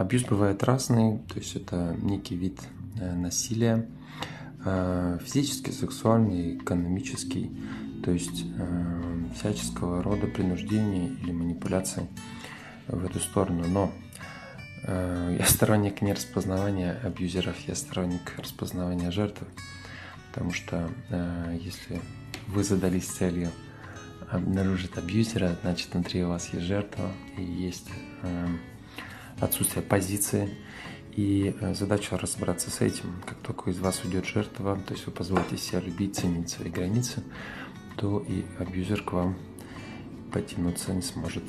абьюз бывает разный, то есть это некий вид э, насилия, э, физический, сексуальный, экономический, то есть э, всяческого рода принуждения или манипуляции в эту сторону. Но я сторонник не распознавания абьюзеров, я сторонник распознавания жертвы, потому что если вы задались целью обнаружить абьюзера, значит внутри у вас есть жертва и есть отсутствие позиции. И э, задача разобраться с этим. Как только из вас уйдет жертва, то есть вы позволите себя любить, ценить свои границы, то и абьюзер к вам потянуться не сможет.